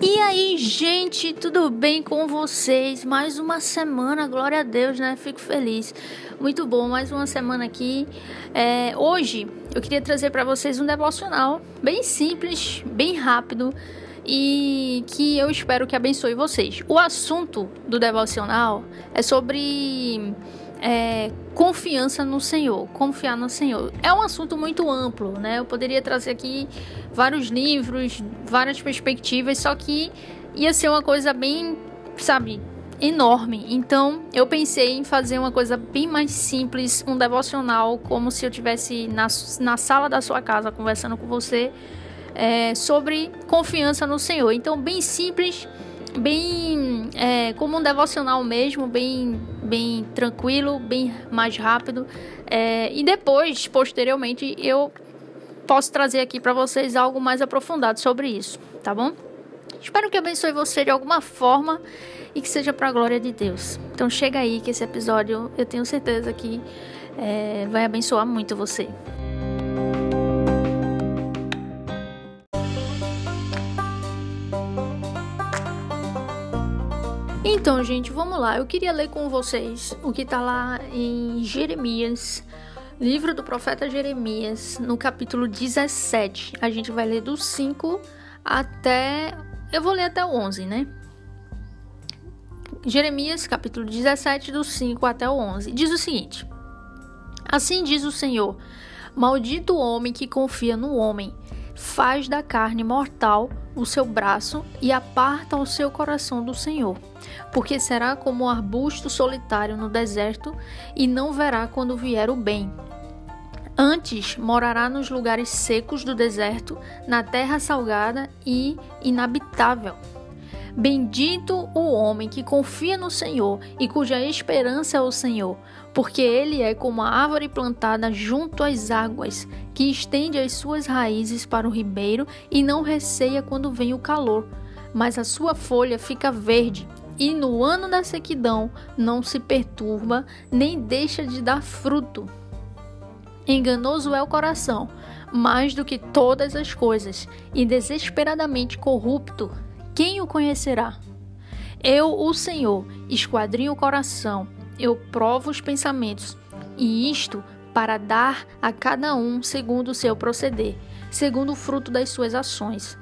E aí, gente, tudo bem com vocês? Mais uma semana, glória a Deus, né? Fico feliz. Muito bom, mais uma semana aqui. É, hoje eu queria trazer para vocês um devocional bem simples, bem rápido e que eu espero que abençoe vocês. O assunto do devocional é sobre é, confiança no Senhor, confiar no Senhor. É um assunto muito amplo, né? Eu poderia trazer aqui vários livros, várias perspectivas, só que ia ser uma coisa bem, sabe, enorme. Então, eu pensei em fazer uma coisa bem mais simples, um devocional, como se eu tivesse na, na sala da sua casa conversando com você é, sobre confiança no Senhor. Então, bem simples bem é, como um devocional mesmo, bem, bem tranquilo, bem mais rápido. É, e depois, posteriormente, eu posso trazer aqui para vocês algo mais aprofundado sobre isso, tá bom? Espero que abençoe você de alguma forma e que seja para a glória de Deus. Então chega aí que esse episódio eu tenho certeza que é, vai abençoar muito você. Então, gente, vamos lá. Eu queria ler com vocês o que está lá em Jeremias, livro do profeta Jeremias, no capítulo 17. A gente vai ler do 5 até. Eu vou ler até o 11, né? Jeremias, capítulo 17, do 5 até o 11. Diz o seguinte: Assim diz o Senhor: Maldito o homem que confia no homem, faz da carne mortal o seu braço e aparta o seu coração do Senhor, porque será como um arbusto solitário no deserto e não verá quando vier o bem. Antes morará nos lugares secos do deserto, na terra salgada e inabitável. Bendito o homem que confia no Senhor e cuja esperança é o Senhor, porque ele é como a árvore plantada junto às águas, que estende as suas raízes para o ribeiro e não receia quando vem o calor, mas a sua folha fica verde. E no ano da sequidão não se perturba, nem deixa de dar fruto. Enganoso é o coração, mais do que todas as coisas, e desesperadamente corrupto quem o conhecerá? Eu, o Senhor, esquadrinho o coração, eu provo os pensamentos, e isto para dar a cada um segundo o seu proceder, segundo o fruto das suas ações.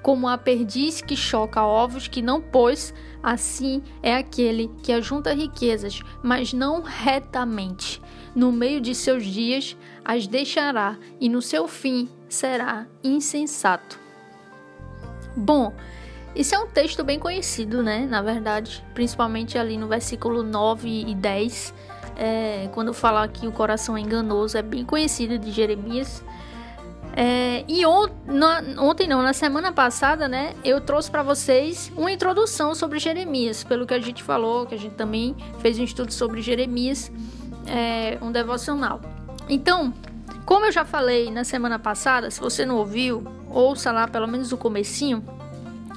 Como a perdiz que choca ovos que não pôs, assim é aquele que ajunta riquezas, mas não retamente. No meio de seus dias as deixará, e no seu fim será insensato. Bom, isso é um texto bem conhecido, né? Na verdade, principalmente ali no versículo 9 e 10, é, quando fala que o coração é enganoso, é bem conhecido de Jeremias. É, e on, na, ontem não, na semana passada, né, eu trouxe para vocês uma introdução sobre Jeremias, pelo que a gente falou, que a gente também fez um estudo sobre Jeremias, é, um devocional. Então, como eu já falei na semana passada, se você não ouviu, ouça lá pelo menos o comecinho,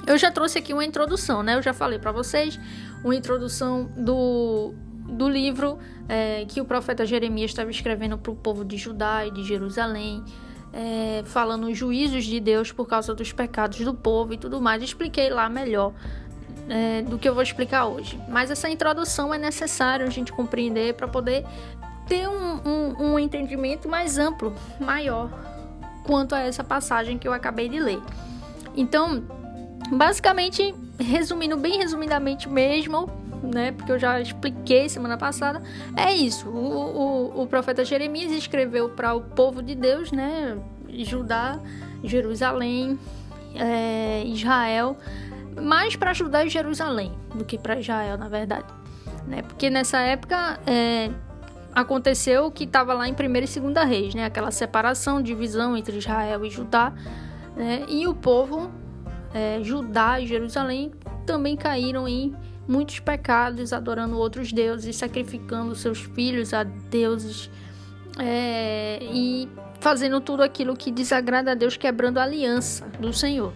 eu já trouxe aqui uma introdução, né? Eu já falei para vocês uma introdução do, do livro é, que o profeta Jeremias estava escrevendo para o povo de Judá e de Jerusalém, é, falando os juízos de Deus por causa dos pecados do povo e tudo mais. Expliquei lá melhor é, do que eu vou explicar hoje. Mas essa introdução é necessário a gente compreender para poder ter um, um, um entendimento mais amplo, maior, quanto a essa passagem que eu acabei de ler. Então, Basicamente, resumindo bem resumidamente mesmo, né? Porque eu já expliquei semana passada, é isso. O, o, o profeta Jeremias escreveu para o povo de Deus, né? Judá, Jerusalém, é, Israel, mais para ajudar Jerusalém do que para Israel, na verdade, né? Porque nessa época é, aconteceu o que estava lá em Primeira e Segunda Reis, né? Aquela separação, divisão entre Israel e Judá, né? E o povo é, Judá e Jerusalém também caíram em muitos pecados, adorando outros deuses, sacrificando seus filhos a deuses é, e fazendo tudo aquilo que desagrada a Deus, quebrando a aliança do Senhor.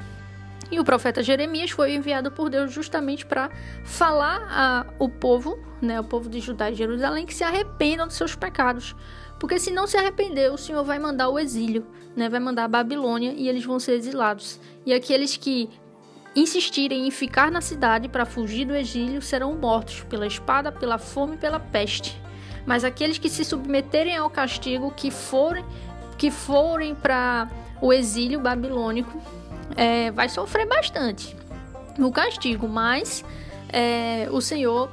E o profeta Jeremias foi enviado por Deus justamente para falar ao povo, né, o povo de Judá e Jerusalém, que se arrependam dos seus pecados. Porque se não se arrepender, o Senhor vai mandar o exílio, né, vai mandar a Babilônia e eles vão ser exilados. E aqueles que insistirem em ficar na cidade para fugir do exílio serão mortos pela espada, pela fome e pela peste. Mas aqueles que se submeterem ao castigo, que forem, que forem para o exílio babilônico, é, vai sofrer bastante no castigo, mas é, o Senhor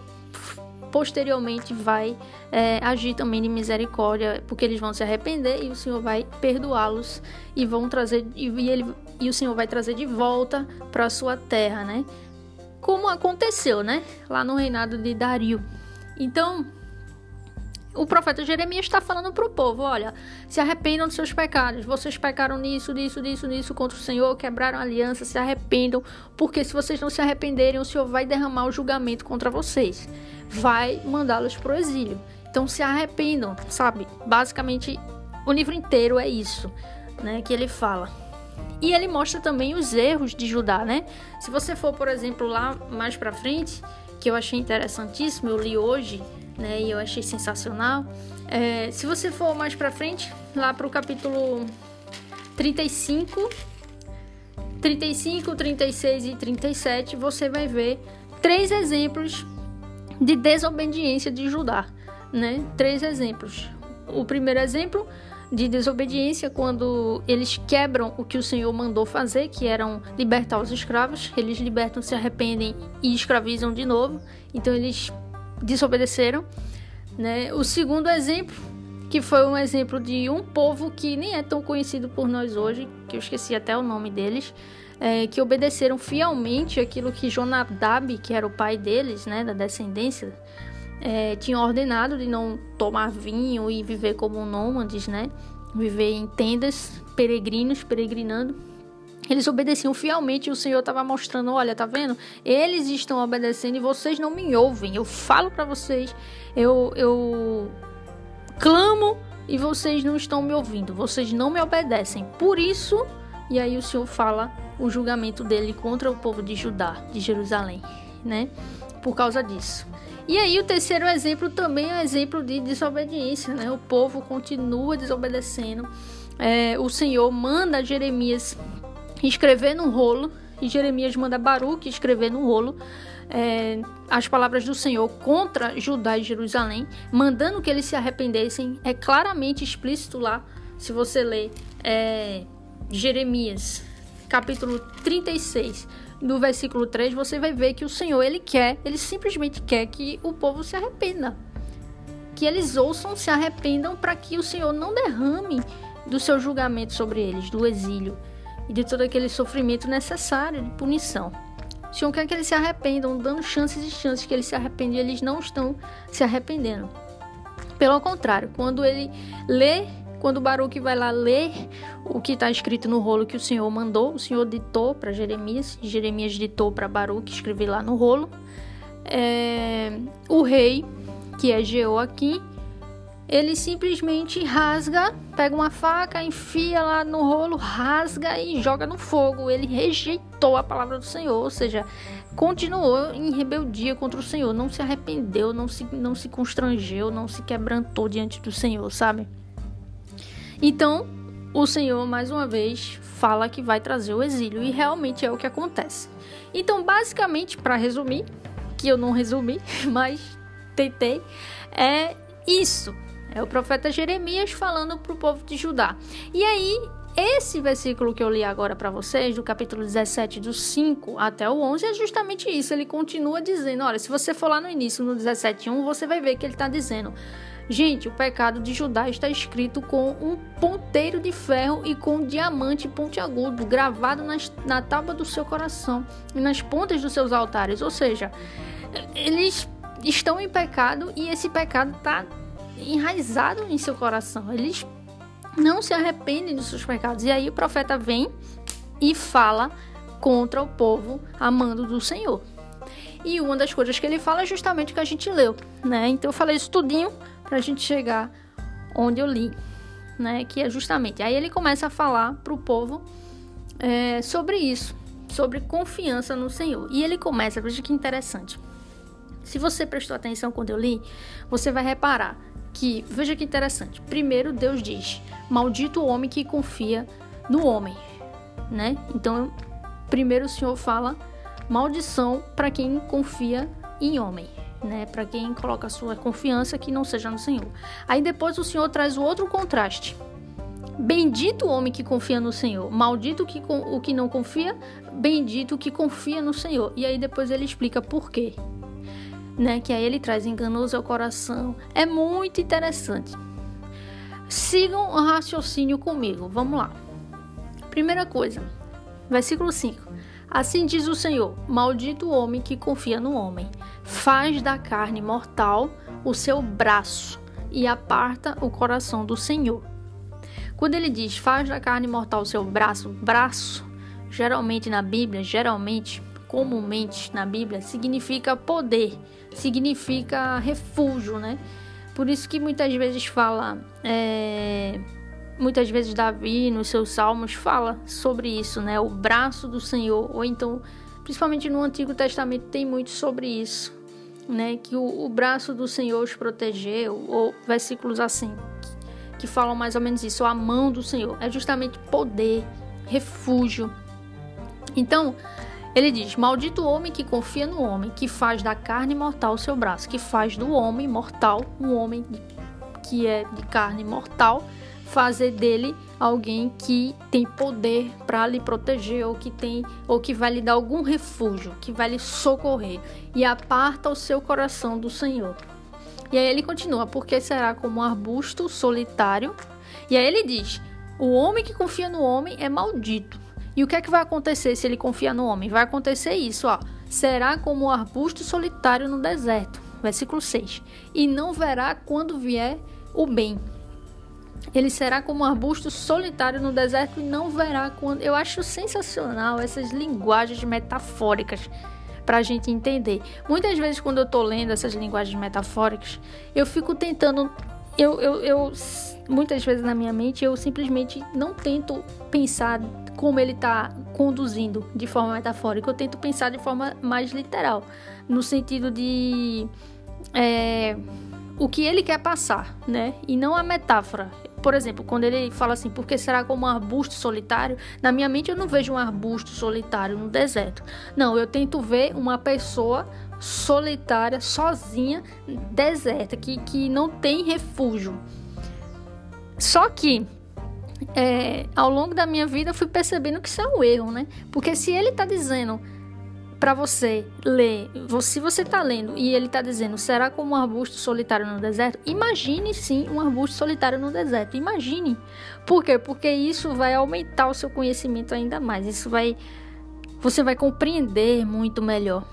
posteriormente vai é, agir também de misericórdia, porque eles vão se arrepender e o Senhor vai perdoá-los e vão trazer e, ele e o Senhor vai trazer de volta para a sua terra, né? Como aconteceu, né? Lá no reinado de Dario. Então, o profeta Jeremias está falando para o povo: olha, se arrependam dos seus pecados. Vocês pecaram nisso, nisso, nisso, nisso contra o Senhor, quebraram a aliança, se arrependam, porque se vocês não se arrependerem, o Senhor vai derramar o julgamento contra vocês, vai mandá-los para o exílio. Então se arrependam, sabe? Basicamente, o livro inteiro é isso, né? Que ele fala. E ele mostra também os erros de Judá, né? Se você for, por exemplo, lá mais para frente, que eu achei interessantíssimo, eu li hoje né? E eu achei sensacional. É, se você for mais para frente, lá para o capítulo 35, 35, 36 e 37, você vai ver três exemplos de desobediência de Judá, né? Três exemplos. O primeiro exemplo de desobediência quando eles quebram o que o Senhor mandou fazer, que eram libertar os escravos. Eles libertam, se arrependem e escravizam de novo. Então eles desobedeceram. Né? O segundo exemplo, que foi um exemplo de um povo que nem é tão conhecido por nós hoje, que eu esqueci até o nome deles, é, que obedeceram fielmente aquilo que Jonadab, que era o pai deles, né, da descendência, é, tinha ordenado de não tomar vinho e viver como nômades, né? Viver em tendas, peregrinos, peregrinando. Eles obedeciam fielmente e o Senhor estava mostrando: olha, tá vendo? Eles estão obedecendo e vocês não me ouvem. Eu falo para vocês, eu, eu clamo e vocês não estão me ouvindo. Vocês não me obedecem. Por isso, e aí o Senhor fala o julgamento dele contra o povo de Judá, de Jerusalém, né? Por causa disso. E aí o terceiro exemplo também é um exemplo de desobediência, né? O povo continua desobedecendo. É, o Senhor manda Jeremias escrever num rolo, e Jeremias manda Baruque escrever num rolo é, as palavras do Senhor contra Judá e Jerusalém, mandando que eles se arrependessem. É claramente explícito lá, se você ler é, Jeremias, capítulo 36, do versículo 3, você vai ver que o Senhor, ele quer, ele simplesmente quer que o povo se arrependa. Que eles ouçam, se arrependam, para que o Senhor não derrame do seu julgamento sobre eles, do exílio e de todo aquele sofrimento necessário de punição. O Senhor quer que eles se arrependam, dando chances e chances que eles se arrependam e eles não estão se arrependendo. Pelo contrário, quando ele lê, quando Baruque vai lá ler o que está escrito no rolo que o Senhor mandou, o Senhor ditou para Jeremias, Jeremias ditou para Baruque escrever lá no rolo. É, o rei, que é Jeoaquim, ele simplesmente rasga, pega uma faca, enfia lá no rolo, rasga e joga no fogo. Ele rejeitou a palavra do Senhor, ou seja, continuou em rebeldia contra o Senhor, não se arrependeu, não se, não se constrangeu, não se quebrantou diante do Senhor, sabe? Então, o Senhor mais uma vez fala que vai trazer o exílio e realmente é o que acontece. Então, basicamente, para resumir, que eu não resumi, mas tentei, é isso. É o profeta Jeremias falando para o povo de Judá. E aí, esse versículo que eu li agora para vocês, do capítulo 17, do 5 até o 11, é justamente isso. Ele continua dizendo: olha, se você for lá no início, no 17.1, você vai ver que ele está dizendo. Gente, o pecado de Judá está escrito com um ponteiro de ferro e com um diamante pontiagudo gravado nas, na tábua do seu coração e nas pontas dos seus altares. Ou seja, eles estão em pecado e esse pecado está enraizado em seu coração. Eles não se arrependem dos seus pecados. E aí o profeta vem e fala contra o povo amando do Senhor. E uma das coisas que ele fala é justamente o que a gente leu, né? Então eu falei isso tudinho pra gente chegar onde eu li, né? Que é justamente. Aí ele começa a falar pro povo é, sobre isso, sobre confiança no Senhor. E ele começa, veja que interessante. Se você prestou atenção quando eu li, você vai reparar que, veja que interessante. Primeiro, Deus diz: Maldito o homem que confia no homem, né? Então, primeiro o Senhor fala maldição para quem confia em homem, né? Para quem coloca sua confiança que não seja no Senhor. Aí depois o Senhor traz o outro contraste. Bendito o homem que confia no Senhor, maldito o que não confia, bendito o que confia no Senhor. E aí depois ele explica por quê. Né? Que aí ele traz enganoso ao coração. É muito interessante. Sigam o raciocínio comigo. Vamos lá. Primeira coisa, versículo 5. Assim diz o Senhor: Maldito o homem que confia no homem, faz da carne mortal o seu braço e aparta o coração do Senhor. Quando ele diz faz da carne mortal o seu braço, braço, geralmente na Bíblia, geralmente, comumente na Bíblia, significa poder, significa refúgio, né? Por isso que muitas vezes fala, é, muitas vezes Davi nos seus salmos fala sobre isso, né? O braço do Senhor, ou então, principalmente no Antigo Testamento tem muito sobre isso, né? Que o, o braço do Senhor os protegeu, ou versículos assim que falam mais ou menos isso, a mão do Senhor é justamente poder, refúgio. Então, ele diz: Maldito homem que confia no homem, que faz da carne mortal o seu braço, que faz do homem mortal, um homem que é de carne mortal, fazer dele alguém que tem poder para lhe proteger ou que tem ou que vai lhe dar algum refúgio, que vai lhe socorrer e aparta o seu coração do Senhor. E aí ele continua, porque será como um arbusto solitário. E aí ele diz: o homem que confia no homem é maldito. E o que é que vai acontecer se ele confia no homem? Vai acontecer isso, ó. Será como um arbusto solitário no deserto. Versículo 6. E não verá quando vier o bem. Ele será como um arbusto solitário no deserto e não verá quando. Eu acho sensacional essas linguagens metafóricas para a gente entender. Muitas vezes, quando eu estou lendo essas linguagens metafóricas, eu fico tentando. Eu, eu, eu, muitas vezes na minha mente, eu simplesmente não tento pensar como ele está conduzindo de forma metafórica, eu tento pensar de forma mais literal, no sentido de é, o que ele quer passar, né? E não a metáfora. Por exemplo, quando ele fala assim, porque será como um arbusto solitário? Na minha mente eu não vejo um arbusto solitário no deserto. Não, eu tento ver uma pessoa solitária, sozinha, deserta, que, que não tem refúgio. Só que é, ao longo da minha vida fui percebendo que isso é um erro, né? Porque se ele está dizendo para você ler, se você está lendo e ele está dizendo, será como um arbusto solitário no deserto? Imagine sim um arbusto solitário no deserto. Imagine. Por quê? Porque isso vai aumentar o seu conhecimento ainda mais. Isso vai. Você vai compreender muito melhor.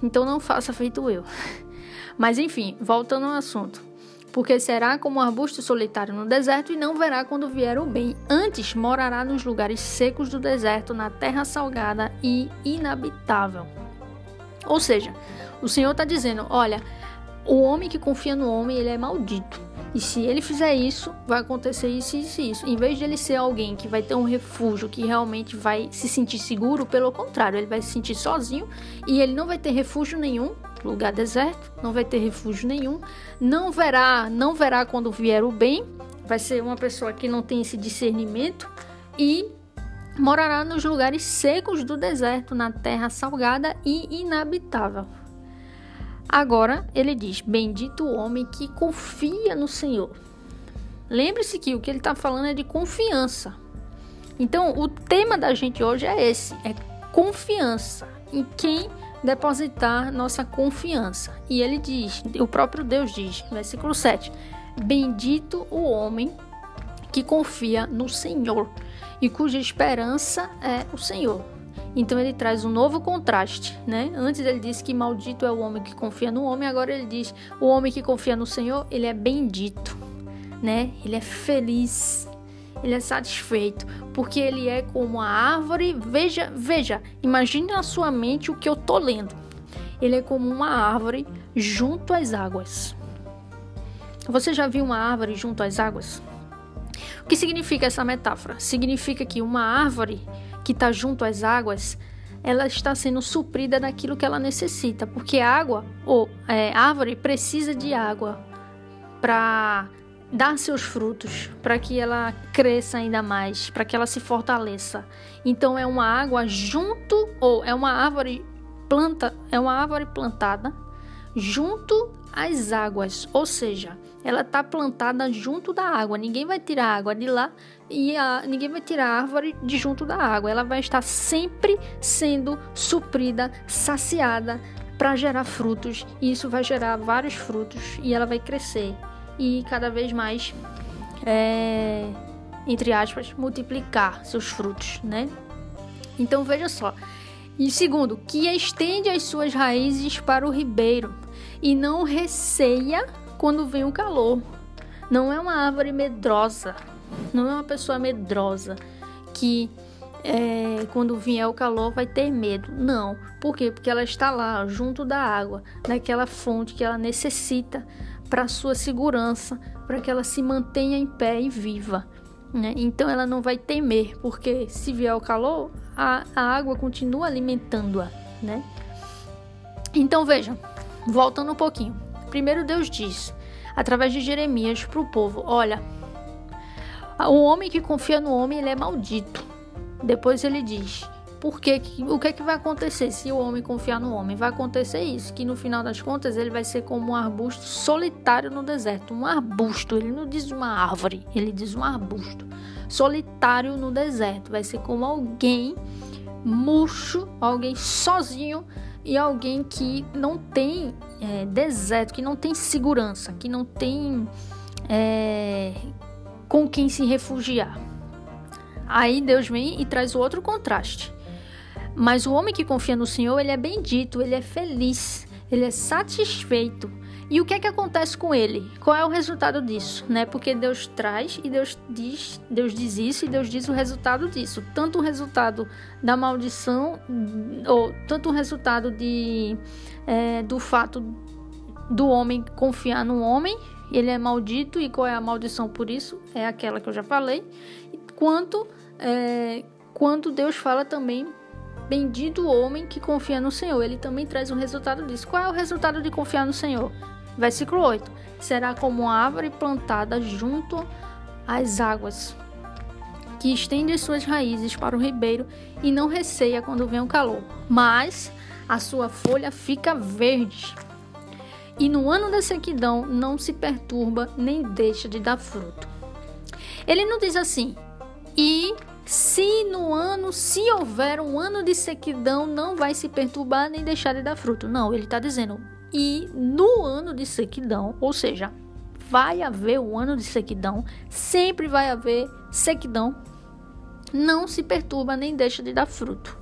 Então não faça feito eu. Mas enfim, voltando ao assunto. Porque será como um arbusto solitário no deserto e não verá quando vier o bem. Antes morará nos lugares secos do deserto, na terra salgada e inabitável. Ou seja, o Senhor está dizendo: olha, o homem que confia no homem, ele é maldito. E se ele fizer isso, vai acontecer isso, isso e isso. Em vez de ele ser alguém que vai ter um refúgio, que realmente vai se sentir seguro, pelo contrário, ele vai se sentir sozinho e ele não vai ter refúgio nenhum, lugar deserto, não vai ter refúgio nenhum, não verá, não verá quando vier o bem, vai ser uma pessoa que não tem esse discernimento e morará nos lugares secos do deserto, na terra salgada e inabitável. Agora ele diz: Bendito o homem que confia no Senhor. Lembre-se que o que ele está falando é de confiança. Então, o tema da gente hoje é esse: é confiança em quem depositar nossa confiança. E ele diz, o próprio Deus diz, versículo 7: Bendito o homem que confia no Senhor e cuja esperança é o Senhor. Então ele traz um novo contraste, né? Antes ele disse que maldito é o homem que confia no homem, agora ele diz: o homem que confia no Senhor, ele é bendito, né? Ele é feliz, ele é satisfeito, porque ele é como a árvore. Veja, veja, imagine na sua mente o que eu tô lendo. Ele é como uma árvore junto às águas. Você já viu uma árvore junto às águas? O que significa essa metáfora? Significa que uma árvore que está junto às águas, ela está sendo suprida daquilo que ela necessita, porque água ou é, árvore precisa de água para dar seus frutos, para que ela cresça ainda mais, para que ela se fortaleça. Então é uma água junto ou é uma árvore planta, é uma árvore plantada junto às águas, ou seja, ela está plantada junto da água. Ninguém vai tirar a água de lá e a, ninguém vai tirar a árvore de junto da água. Ela vai estar sempre sendo suprida, saciada para gerar frutos. E isso vai gerar vários frutos e ela vai crescer e cada vez mais, é, entre aspas, multiplicar seus frutos, né? Então veja só. E segundo, que estende as suas raízes para o ribeiro e não receia quando vem o calor. Não é uma árvore medrosa, não é uma pessoa medrosa que é, quando vier o calor vai ter medo. Não. Por quê? Porque ela está lá, junto da água, naquela fonte que ela necessita para sua segurança, para que ela se mantenha em pé e viva. Né? Então ela não vai temer, porque se vier o calor, a, a água continua alimentando-a. Né? Então vejam, voltando um pouquinho. Primeiro Deus diz, através de Jeremias, para o povo: Olha, o homem que confia no homem, ele é maldito. Depois ele diz: por que, o que, é que vai acontecer se o homem confiar no homem? Vai acontecer isso, que no final das contas ele vai ser como um arbusto solitário no deserto. Um arbusto, ele não diz uma árvore, ele diz um arbusto solitário no deserto. Vai ser como alguém murcho, alguém sozinho e alguém que não tem é, deserto, que não tem segurança, que não tem é, com quem se refugiar. Aí Deus vem e traz o outro contraste. Mas o homem que confia no Senhor, ele é bendito, ele é feliz, ele é satisfeito. E o que é que acontece com ele? Qual é o resultado disso, né? Porque Deus traz e Deus diz, Deus diz isso e Deus diz o resultado disso. Tanto o resultado da maldição, ou tanto o resultado de, é, do fato do homem confiar no homem, ele é maldito e qual é a maldição por isso? É aquela que eu já falei. Quanto é, quando Deus fala também Bendito o homem que confia no Senhor. Ele também traz um resultado disso. Qual é o resultado de confiar no Senhor? Versículo 8: Será como uma árvore plantada junto às águas, que estende suas raízes para o ribeiro e não receia quando vem o calor, mas a sua folha fica verde. E no ano da sequidão não se perturba nem deixa de dar fruto. Ele não diz assim, e se no ano, se houver um ano de sequidão, não vai se perturbar nem deixar de dar fruto. Não, ele está dizendo, e no ano de sequidão, ou seja, vai haver um ano de sequidão, sempre vai haver sequidão, não se perturba nem deixa de dar fruto.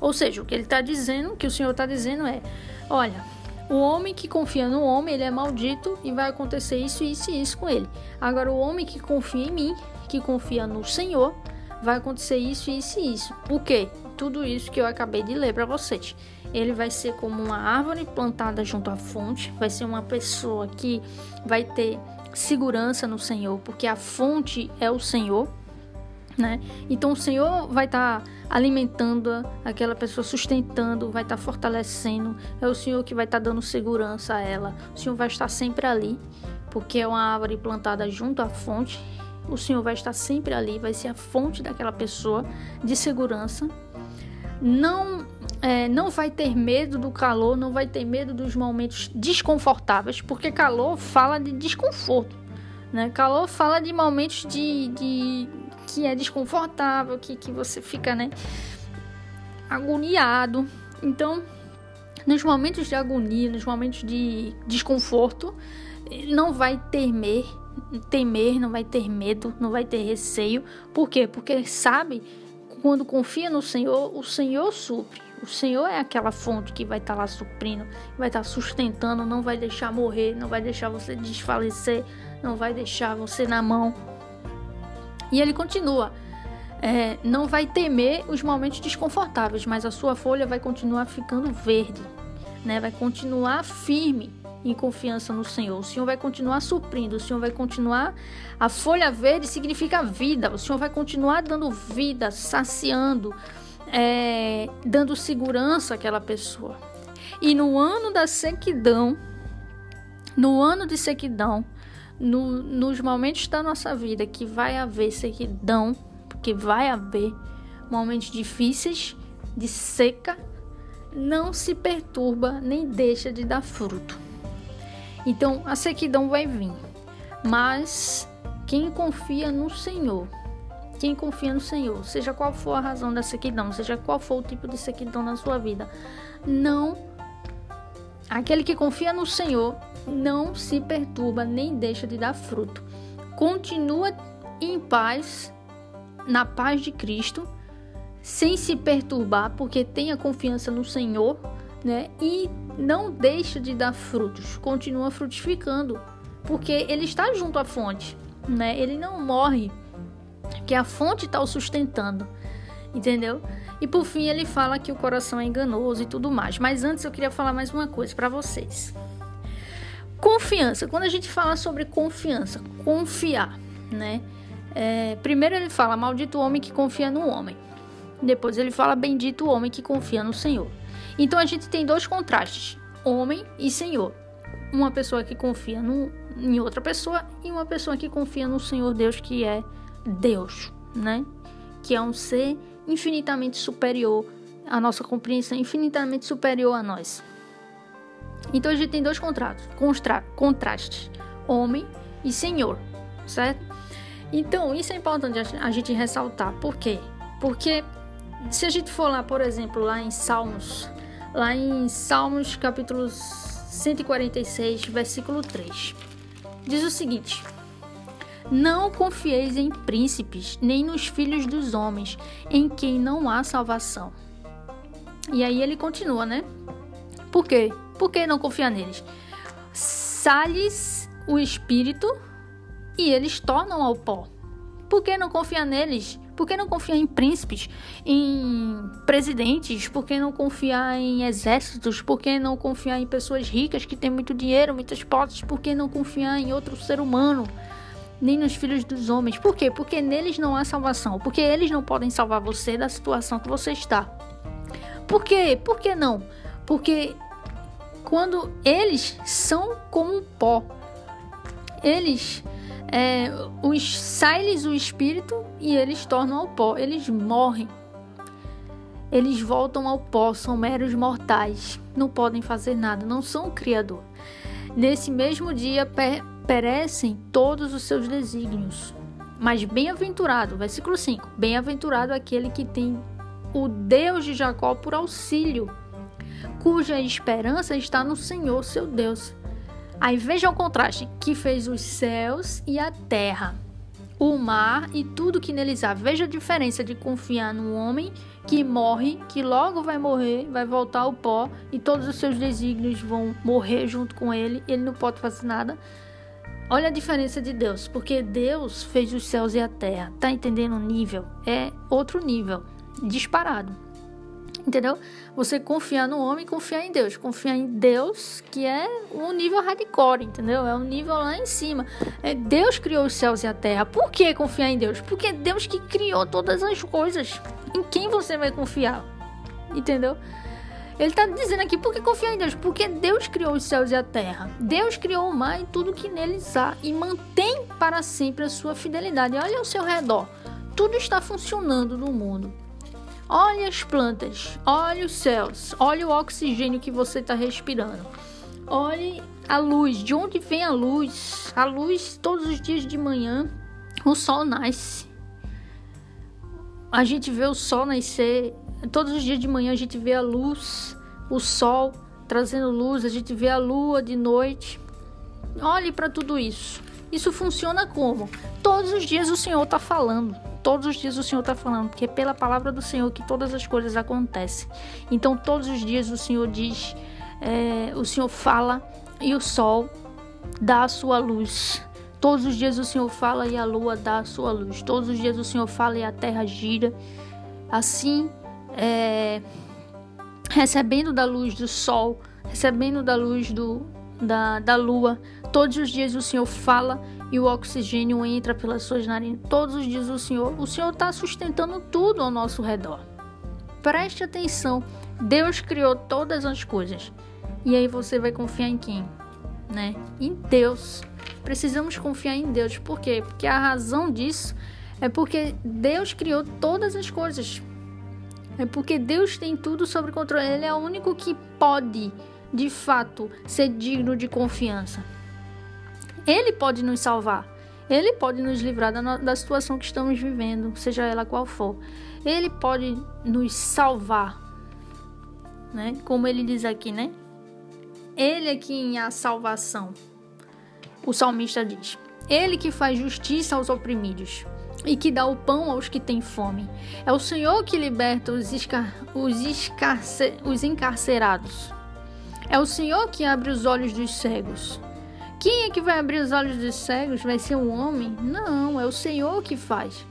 Ou seja, o que ele está dizendo, que o Senhor está dizendo é: olha, o homem que confia no homem, ele é maldito e vai acontecer isso, isso e isso com ele. Agora, o homem que confia em mim, que confia no Senhor, vai acontecer isso, isso e isso. Por quê? Tudo isso que eu acabei de ler para vocês. Ele vai ser como uma árvore plantada junto à fonte, vai ser uma pessoa que vai ter segurança no Senhor, porque a fonte é o Senhor, né? Então o Senhor vai estar tá alimentando aquela pessoa, sustentando, vai estar tá fortalecendo. É o Senhor que vai estar tá dando segurança a ela. O Senhor vai estar sempre ali, porque é uma árvore plantada junto à fonte o Senhor vai estar sempre ali, vai ser a fonte daquela pessoa de segurança. Não, é, não vai ter medo do calor, não vai ter medo dos momentos desconfortáveis, porque calor fala de desconforto. Né? Calor fala de momentos de, de que é desconfortável, que, que você fica né, agoniado. Então, nos momentos de agonia, nos momentos de desconforto, não vai temer temer, não vai ter medo, não vai ter receio. Por quê? Porque sabe, quando confia no Senhor, o Senhor supre. O Senhor é aquela fonte que vai estar tá lá suprindo, vai estar tá sustentando, não vai deixar morrer, não vai deixar você desfalecer, não vai deixar você na mão. E ele continua. É, não vai temer os momentos desconfortáveis, mas a sua folha vai continuar ficando verde, né? Vai continuar firme em confiança no Senhor. O Senhor vai continuar suprindo, o Senhor vai continuar. A folha verde significa vida, o Senhor vai continuar dando vida, saciando, é, dando segurança àquela pessoa. E no ano da sequidão, no ano de sequidão, no, nos momentos da nossa vida que vai haver sequidão, porque vai haver momentos difíceis, de seca, não se perturba nem deixa de dar fruto. Então a sequidão vai vir, mas quem confia no Senhor, quem confia no Senhor, seja qual for a razão da sequidão, seja qual for o tipo de sequidão na sua vida, não aquele que confia no Senhor não se perturba nem deixa de dar fruto. Continua em paz, na paz de Cristo, sem se perturbar, porque tenha confiança no Senhor, né? E não deixa de dar frutos, continua frutificando, porque ele está junto à fonte, né? Ele não morre, que a fonte está o sustentando, entendeu? E por fim ele fala que o coração é enganoso e tudo mais. Mas antes eu queria falar mais uma coisa para vocês. Confiança. Quando a gente fala sobre confiança, confiar, né? É, primeiro ele fala maldito o homem que confia no homem. Depois ele fala bendito o homem que confia no Senhor. Então a gente tem dois contrastes: homem e Senhor. Uma pessoa que confia no, em outra pessoa e uma pessoa que confia no Senhor Deus, que é Deus, né? Que é um ser infinitamente superior à nossa compreensão, infinitamente superior a nós. Então a gente tem dois contratos, contrastes: homem e Senhor, certo? Então isso é importante a gente ressaltar. Por quê? Porque se a gente for lá, por exemplo, lá em Salmos, lá em Salmos capítulo 146, versículo 3, diz o seguinte: Não confieis em príncipes, nem nos filhos dos homens, em quem não há salvação. E aí ele continua, né? Por quê? Por que não confiar neles? Sales o espírito e eles tornam ao pó. Por que não confiar neles? Por que não confiar em príncipes, em presidentes? Por que não confiar em exércitos? Por que não confiar em pessoas ricas que têm muito dinheiro, muitas posses? Por que não confiar em outro ser humano? Nem nos filhos dos homens. Por quê? Porque neles não há salvação. Porque eles não podem salvar você da situação que você está. Por quê? Por que não? Porque quando eles são como pó, eles é, os sai-lhes o espírito e eles tornam ao pó, eles morrem. Eles voltam ao pó, são meros mortais, não podem fazer nada, não são o Criador. Nesse mesmo dia perecem todos os seus desígnios. Mas bem-aventurado, versículo 5: Bem-aventurado aquele que tem o Deus de Jacó por auxílio, cuja esperança está no Senhor, seu Deus. Aí veja o contraste: que fez os céus e a terra, o mar e tudo que neles há. Veja a diferença de confiar num homem que morre, que logo vai morrer, vai voltar ao pó e todos os seus desígnios vão morrer junto com ele, ele não pode fazer nada. Olha a diferença de Deus, porque Deus fez os céus e a terra. Tá entendendo o nível? É outro nível, disparado. Entendeu? Você confiar no homem confiar em Deus. Confiar em Deus, que é um nível hardcore, entendeu? É um nível lá em cima. É, Deus criou os céus e a terra. Por que confiar em Deus? Porque é Deus que criou todas as coisas. Em quem você vai confiar? Entendeu? Ele está dizendo aqui, por que confiar em Deus? Porque Deus criou os céus e a terra. Deus criou o mar e tudo que neles há. E mantém para sempre a sua fidelidade. Olha ao seu redor. Tudo está funcionando no mundo. Olhe as plantas, olhe os céus, olhe o oxigênio que você está respirando. Olhe a luz, de onde vem a luz? A luz, todos os dias de manhã, o sol nasce. A gente vê o sol nascer, todos os dias de manhã a gente vê a luz, o sol trazendo luz, a gente vê a lua de noite. Olhe para tudo isso. Isso funciona como? Todos os dias o Senhor está falando. Todos os dias o Senhor está falando, porque é pela palavra do Senhor que todas as coisas acontecem. Então, todos os dias o Senhor diz, é, o Senhor fala e o sol dá a sua luz. Todos os dias o Senhor fala e a lua dá a sua luz. Todos os dias o Senhor fala e a terra gira. Assim, é, recebendo da luz do sol, recebendo da luz do, da, da lua. Todos os dias o Senhor fala e o oxigênio entra pelas suas narinas. Todos os dias o Senhor, o Senhor está sustentando tudo ao nosso redor. Preste atenção, Deus criou todas as coisas. E aí você vai confiar em quem? Né? Em Deus. Precisamos confiar em Deus. Por quê? Porque a razão disso é porque Deus criou todas as coisas. É porque Deus tem tudo sob controle. Ele é o único que pode, de fato, ser digno de confiança. Ele pode nos salvar. Ele pode nos livrar da, da situação que estamos vivendo, seja ela qual for. Ele pode nos salvar, né? Como ele diz aqui, né? Ele é quem é a salvação. O salmista diz: Ele que faz justiça aos oprimidos e que dá o pão aos que têm fome. É o Senhor que liberta os, escar os, escarce os encarcerados. É o Senhor que abre os olhos dos cegos. Quem é que vai abrir os olhos dos cegos? Vai ser um homem? Não, é o Senhor que faz.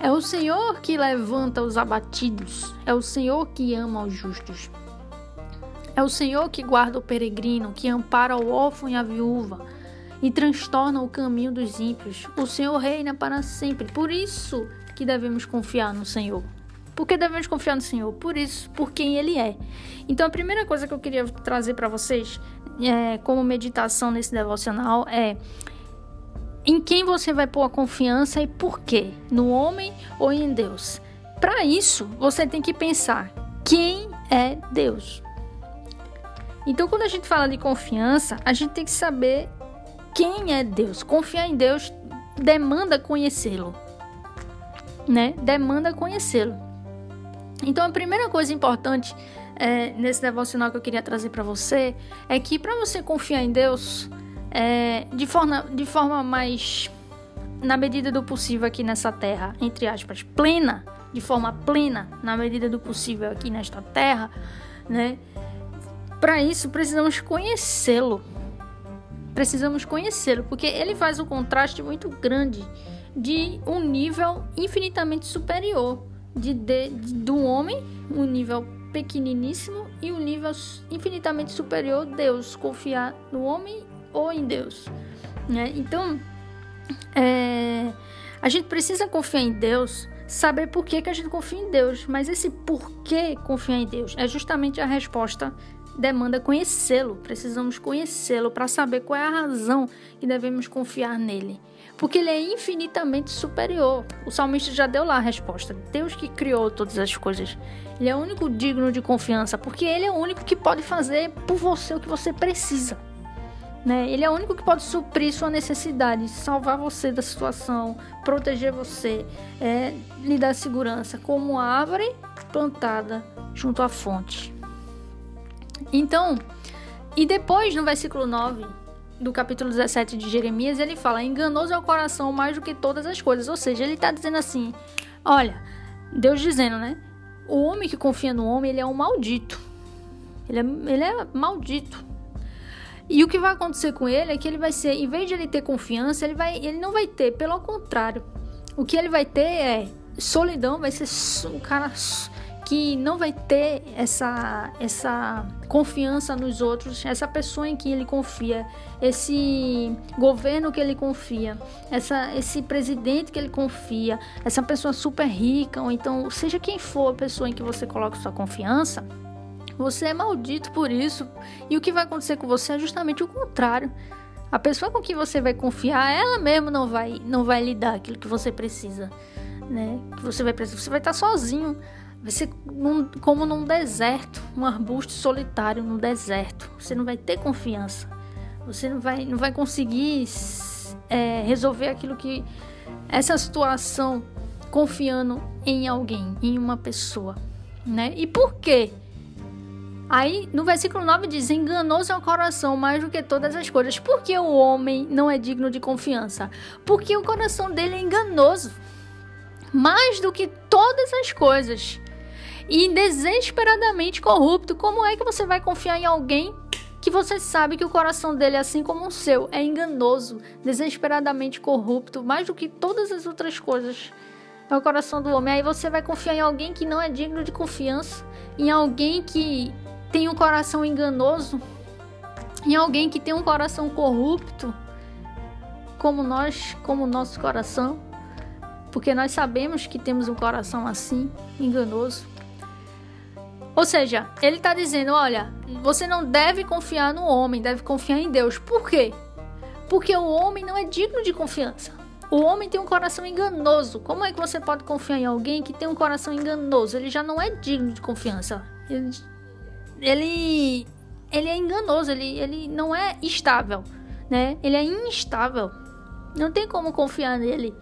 É o Senhor que levanta os abatidos. É o Senhor que ama os justos. É o Senhor que guarda o peregrino, que ampara o órfão e a viúva e transtorna o caminho dos ímpios. O Senhor reina para sempre. Por isso que devemos confiar no Senhor. Por que devemos confiar no Senhor? Por isso, por quem Ele é. Então, a primeira coisa que eu queria trazer para vocês, é, como meditação nesse devocional, é em quem você vai pôr a confiança e por quê? No homem ou em Deus? Para isso, você tem que pensar: quem é Deus? Então, quando a gente fala de confiança, a gente tem que saber quem é Deus. Confiar em Deus demanda conhecê-lo, né? Demanda conhecê-lo. Então, a primeira coisa importante é, nesse devocional que eu queria trazer para você é que para você confiar em Deus é, de, forma, de forma mais, na medida do possível aqui nessa terra, entre aspas, plena, de forma plena, na medida do possível aqui nesta terra, né? Para isso precisamos conhecê-lo, precisamos conhecê-lo, porque ele faz um contraste muito grande de um nível infinitamente superior de, de, de do homem, um nível pequeniníssimo e um nível infinitamente superior Deus, confiar no homem ou em Deus, né? Então, é, a gente precisa confiar em Deus, saber por que, que a gente confia em Deus, mas esse porquê confiar em Deus é justamente a resposta demanda conhecê-lo, precisamos conhecê-lo para saber qual é a razão que devemos confiar nele. Porque ele é infinitamente superior. O salmista já deu lá a resposta. Deus que criou todas as coisas. Ele é o único digno de confiança, porque ele é o único que pode fazer por você o que você precisa. Né? Ele é o único que pode suprir sua necessidade, salvar você da situação, proteger você, é, lhe dar segurança, como árvore plantada junto à fonte. Então, e depois no versículo 9 do capítulo 17 de Jeremias, ele fala: Enganoso é o coração mais do que todas as coisas. Ou seja, ele está dizendo assim: Olha, Deus dizendo, né? O homem que confia no homem, ele é um maldito. Ele é, ele é maldito. E o que vai acontecer com ele é que ele vai ser, em vez de ele ter confiança, ele, vai, ele não vai ter, pelo contrário. O que ele vai ter é solidão, vai ser um cara que não vai ter essa, essa confiança nos outros, essa pessoa em quem ele confia, esse governo que ele confia, essa, esse presidente que ele confia, essa pessoa super rica, ou então, seja quem for a pessoa em que você coloca sua confiança, você é maldito por isso. E o que vai acontecer com você é justamente o contrário. A pessoa com quem você vai confiar, ela mesmo não vai, não vai lhe dar aquilo que você precisa, né? Que você vai precisar, você vai estar sozinho. Vai ser num, como num deserto, um arbusto solitário num deserto. Você não vai ter confiança. Você não vai, não vai conseguir é, resolver aquilo que. Essa situação confiando em alguém, em uma pessoa. Né? E por quê? Aí no versículo 9 diz: Enganoso é o coração mais do que todas as coisas. Por que o homem não é digno de confiança? Porque o coração dele é enganoso mais do que todas as coisas e desesperadamente corrupto. Como é que você vai confiar em alguém que você sabe que o coração dele, assim como o seu, é enganoso, desesperadamente corrupto, mais do que todas as outras coisas? É o coração do homem. Aí você vai confiar em alguém que não é digno de confiança, em alguém que tem um coração enganoso, em alguém que tem um coração corrupto, como nós, como o nosso coração, porque nós sabemos que temos um coração assim, enganoso. Ou seja, ele está dizendo: olha, você não deve confiar no homem, deve confiar em Deus. Por quê? Porque o homem não é digno de confiança. O homem tem um coração enganoso. Como é que você pode confiar em alguém que tem um coração enganoso? Ele já não é digno de confiança. Ele, ele, ele é enganoso, ele, ele não é estável, né? Ele é instável. Não tem como confiar nele,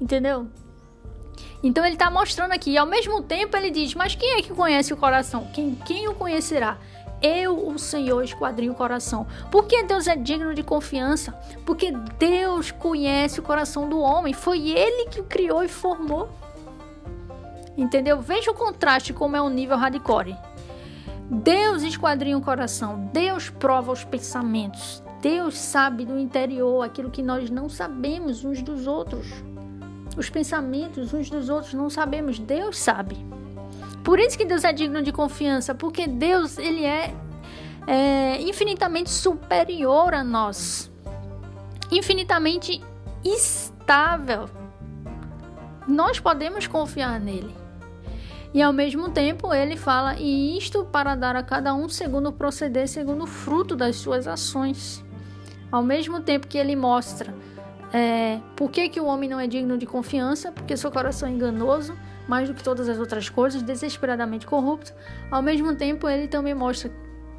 entendeu? Então ele está mostrando aqui. E ao mesmo tempo ele diz: Mas quem é que conhece o coração? Quem, quem o conhecerá? Eu, o Senhor, esquadrinho o coração. Por que Deus é digno de confiança? Porque Deus conhece o coração do homem. Foi Ele que o criou e formou. Entendeu? Veja o contraste como é o nível hardcore. Deus esquadrinha o coração. Deus prova os pensamentos. Deus sabe do interior aquilo que nós não sabemos uns dos outros. Os pensamentos uns dos outros não sabemos. Deus sabe. Por isso que Deus é digno de confiança, porque Deus ele é, é infinitamente superior a nós, infinitamente estável. Nós podemos confiar nele. E ao mesmo tempo ele fala, e isto para dar a cada um segundo proceder, segundo o fruto das suas ações. Ao mesmo tempo que ele mostra é, por que, que o homem não é digno de confiança, porque seu coração é enganoso, mais do que todas as outras coisas, desesperadamente corrupto, ao mesmo tempo ele também mostra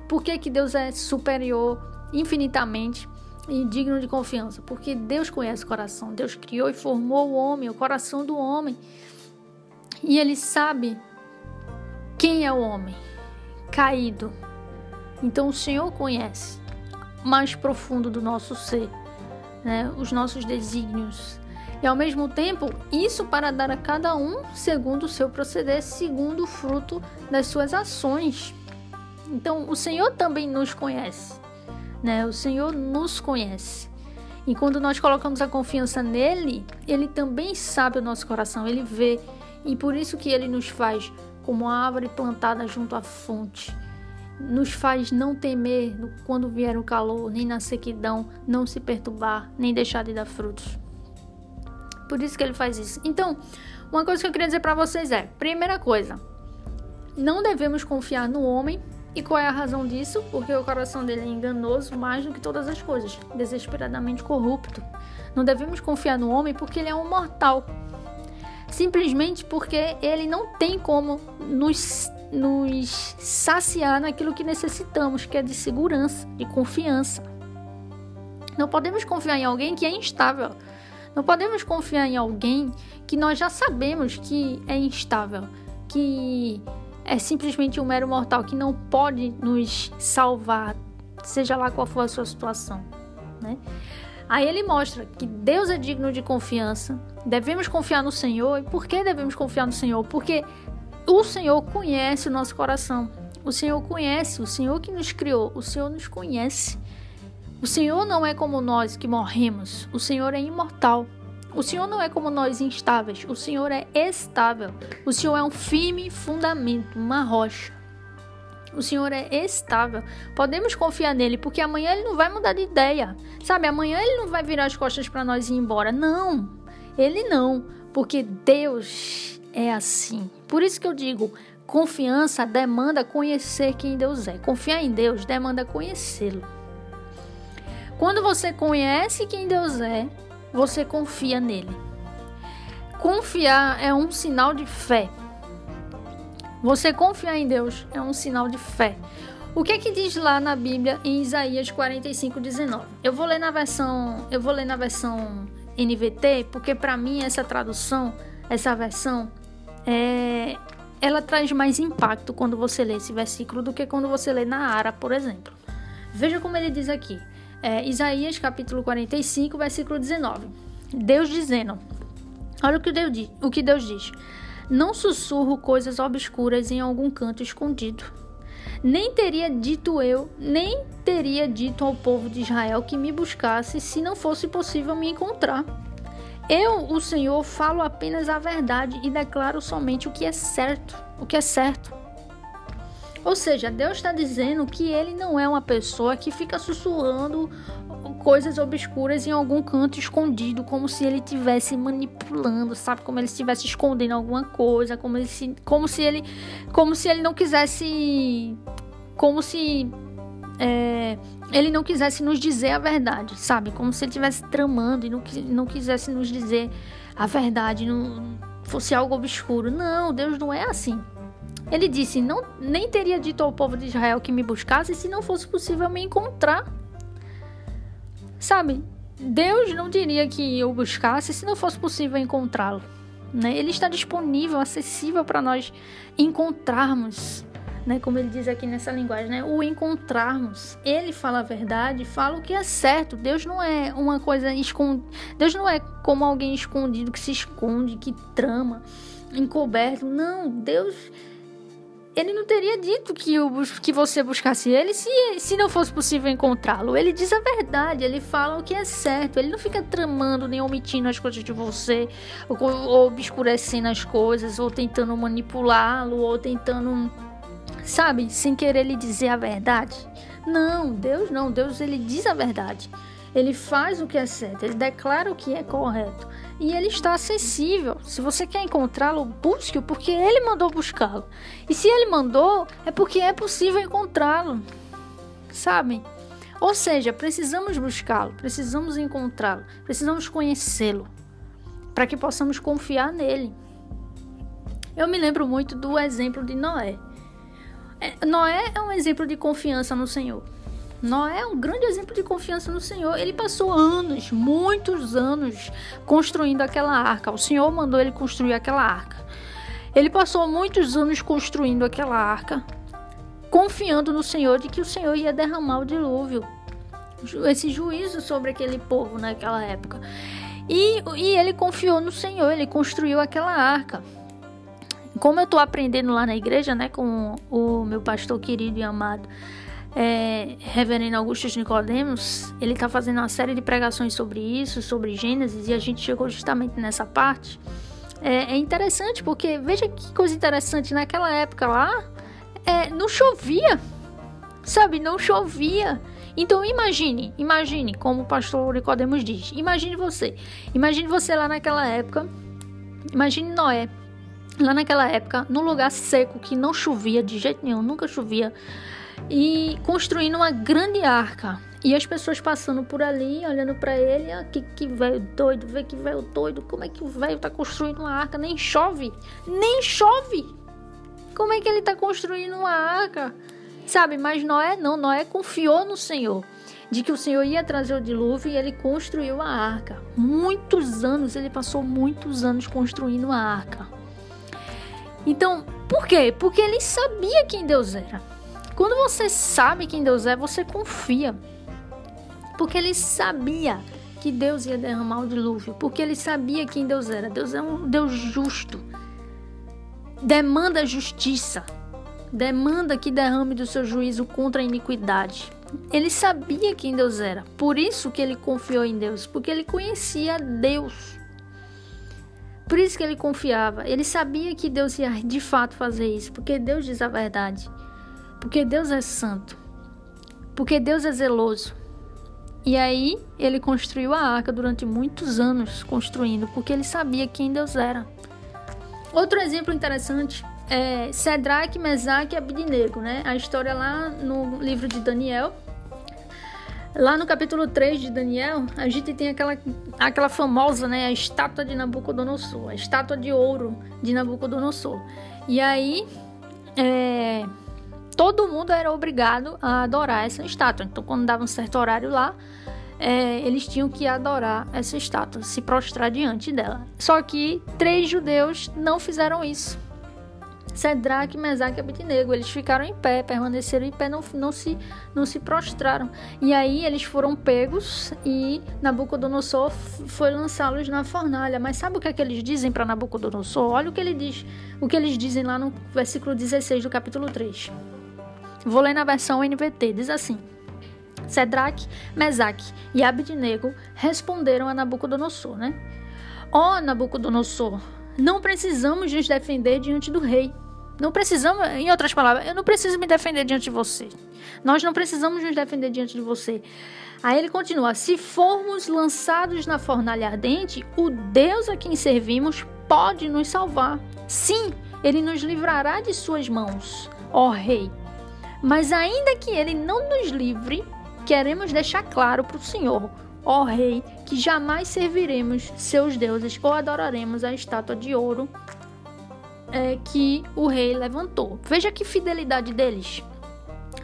por que, que Deus é superior infinitamente e digno de confiança, porque Deus conhece o coração, Deus criou e formou o homem, o coração do homem, e ele sabe quem é o homem caído. Então o Senhor conhece mais profundo do nosso ser, né? os nossos desígnios, e ao mesmo tempo, isso para dar a cada um segundo o seu proceder, segundo o fruto das suas ações. Então, o Senhor também nos conhece, né? O Senhor nos conhece. E quando nós colocamos a confiança nele, ele também sabe o nosso coração, ele vê. E por isso que ele nos faz como a árvore plantada junto à fonte. Nos faz não temer quando vier o calor, nem na sequidão, não se perturbar, nem deixar de dar frutos. Por isso que ele faz isso. Então, uma coisa que eu queria dizer para vocês é: primeira coisa, não devemos confiar no homem. E qual é a razão disso? Porque o coração dele é enganoso mais do que todas as coisas, desesperadamente corrupto. Não devemos confiar no homem porque ele é um mortal. Simplesmente porque ele não tem como nos, nos saciar naquilo que necessitamos, que é de segurança, de confiança. Não podemos confiar em alguém que é instável. Não podemos confiar em alguém que nós já sabemos que é instável, que é simplesmente um mero mortal que não pode nos salvar, seja lá qual for a sua situação, né? Aí ele mostra que Deus é digno de confiança, devemos confiar no Senhor. E por que devemos confiar no Senhor? Porque o Senhor conhece o nosso coração. O Senhor conhece, o Senhor que nos criou, o Senhor nos conhece. O Senhor não é como nós que morremos, o Senhor é imortal. O Senhor não é como nós instáveis, o Senhor é estável. O Senhor é um firme fundamento, uma rocha. O Senhor é estável. Podemos confiar nele, porque amanhã ele não vai mudar de ideia. Sabe, amanhã ele não vai virar as costas para nós e ir embora. Não, ele não, porque Deus é assim. Por isso que eu digo, confiança demanda conhecer quem Deus é. Confiar em Deus demanda conhecê-lo. Quando você conhece quem Deus é, você confia nele. Confiar é um sinal de fé. Você confiar em Deus é um sinal de fé. O que é que diz lá na Bíblia em Isaías 45, 19? Eu vou ler na versão, eu vou ler na versão NVT, porque para mim essa tradução, essa versão é, ela traz mais impacto quando você lê esse versículo do que quando você lê na Ara, por exemplo. Veja como ele diz aqui é, Isaías capítulo 45, versículo 19. Deus dizendo: Olha o que Deus, diz, o que Deus diz. Não sussurro coisas obscuras em algum canto escondido. Nem teria dito eu, nem teria dito ao povo de Israel que me buscasse se não fosse possível me encontrar. Eu, o Senhor, falo apenas a verdade e declaro somente o que é certo, o que é certo. Ou seja, Deus está dizendo que ele não é uma pessoa que fica sussurrando coisas obscuras em algum canto escondido, como se ele estivesse manipulando, sabe? Como ele estivesse escondendo alguma coisa, como, ele como se ele como se ele não quisesse como se é, ele não quisesse nos dizer a verdade, sabe? Como se ele estivesse tramando e não, não quisesse nos dizer a verdade, não fosse algo obscuro. Não, Deus não é assim. Ele disse: não, nem teria dito ao povo de Israel que me buscasse se não fosse possível me encontrar. Sabe? Deus não diria que eu buscasse se não fosse possível encontrá-lo. Né? Ele está disponível, acessível para nós encontrarmos né? Como ele diz aqui nessa linguagem, né? O encontrarmos. Ele fala a verdade, fala o que é certo. Deus não é uma coisa escondida. Deus não é como alguém escondido que se esconde, que trama, encoberto. Não, Deus ele não teria dito que, eu, que você buscasse ele se, se não fosse possível encontrá-lo. Ele diz a verdade, ele fala o que é certo. Ele não fica tramando nem omitindo as coisas de você, ou, ou obscurecendo as coisas, ou tentando manipulá-lo, ou tentando sabe, sem querer lhe dizer a verdade. Não, Deus não, Deus ele diz a verdade. Ele faz o que é certo, ele declara o que é correto. E ele está acessível. Se você quer encontrá-lo, busque-o, porque ele mandou buscá-lo. E se ele mandou, é porque é possível encontrá-lo. Sabe? Ou seja, precisamos buscá-lo, precisamos encontrá-lo, precisamos conhecê-lo, para que possamos confiar nele. Eu me lembro muito do exemplo de Noé. É, Noé é um exemplo de confiança no Senhor. Noé é um grande exemplo de confiança no Senhor. Ele passou anos, muitos anos, construindo aquela arca. O Senhor mandou ele construir aquela arca. Ele passou muitos anos construindo aquela arca, confiando no Senhor de que o Senhor ia derramar o dilúvio, esse juízo sobre aquele povo naquela época. E, e ele confiou no Senhor, ele construiu aquela arca como eu estou aprendendo lá na igreja, né, com o meu pastor querido e amado, é, Reverendo Augusto Nicodemos, ele está fazendo uma série de pregações sobre isso, sobre Gênesis, e a gente chegou justamente nessa parte. É, é interessante porque, veja que coisa interessante, naquela época lá, é, não chovia, sabe, não chovia. Então imagine, imagine, como o pastor Nicodemos diz, imagine você, imagine você lá naquela época, imagine Noé, lá naquela época, num lugar seco que não chovia de jeito nenhum, nunca chovia, e construindo uma grande arca. E as pessoas passando por ali, olhando para ele, ah, que, que velho doido, vê que velho doido, como é que o velho tá construindo uma arca? Nem chove, nem chove! Como é que ele tá construindo uma arca? Sabe, mas Noé não, Noé confiou no Senhor de que o Senhor ia trazer o dilúvio e ele construiu a arca. Muitos anos, ele passou muitos anos construindo a arca. Então, por quê? Porque ele sabia quem Deus era. Quando você sabe quem Deus é, você confia. Porque ele sabia que Deus ia derramar o dilúvio. Porque ele sabia quem Deus era. Deus é um Deus justo. Demanda justiça. Demanda que derrame do seu juízo contra a iniquidade. Ele sabia quem Deus era. Por isso que ele confiou em Deus. Porque ele conhecia Deus. Por isso que ele confiava. Ele sabia que Deus ia de fato fazer isso, porque Deus diz a verdade. Porque Deus é santo. Porque Deus é zeloso. E aí ele construiu a arca durante muitos anos, construindo, porque ele sabia quem Deus era. Outro exemplo interessante é Sedraque, Mesaque e Abidnego, né? A história lá no livro de Daniel, Lá no capítulo 3 de Daniel, a gente tem aquela, aquela famosa, né, a estátua de Nabucodonosor, a estátua de ouro de Nabucodonosor. E aí, é, todo mundo era obrigado a adorar essa estátua. Então, quando dava um certo horário lá, é, eles tinham que adorar essa estátua, se prostrar diante dela. Só que três judeus não fizeram isso. Sedraque, Mesaque e Abednego. Eles ficaram em pé, permaneceram em pé, não, não, se, não se prostraram. E aí eles foram pegos e Nabucodonosor foi lançá-los na fornalha. Mas sabe o que é que eles dizem para Nabucodonosor? Olha o que ele diz, o que eles dizem lá no versículo 16 do capítulo 3. Vou ler na versão NVT, diz assim: Sedraque, Mesaque e Abednego responderam a Nabucodonosor, né? Ó oh, Nabucodonosor, não precisamos nos defender diante do rei. Não precisamos, em outras palavras, eu não preciso me defender diante de você. Nós não precisamos nos defender diante de você. Aí ele continua: se formos lançados na fornalha ardente, o Deus a quem servimos pode nos salvar. Sim, ele nos livrará de suas mãos, ó rei. Mas ainda que ele não nos livre, queremos deixar claro para o Senhor, ó Rei, que jamais serviremos seus deuses ou adoraremos a estátua de ouro é, que o rei levantou. Veja que fidelidade deles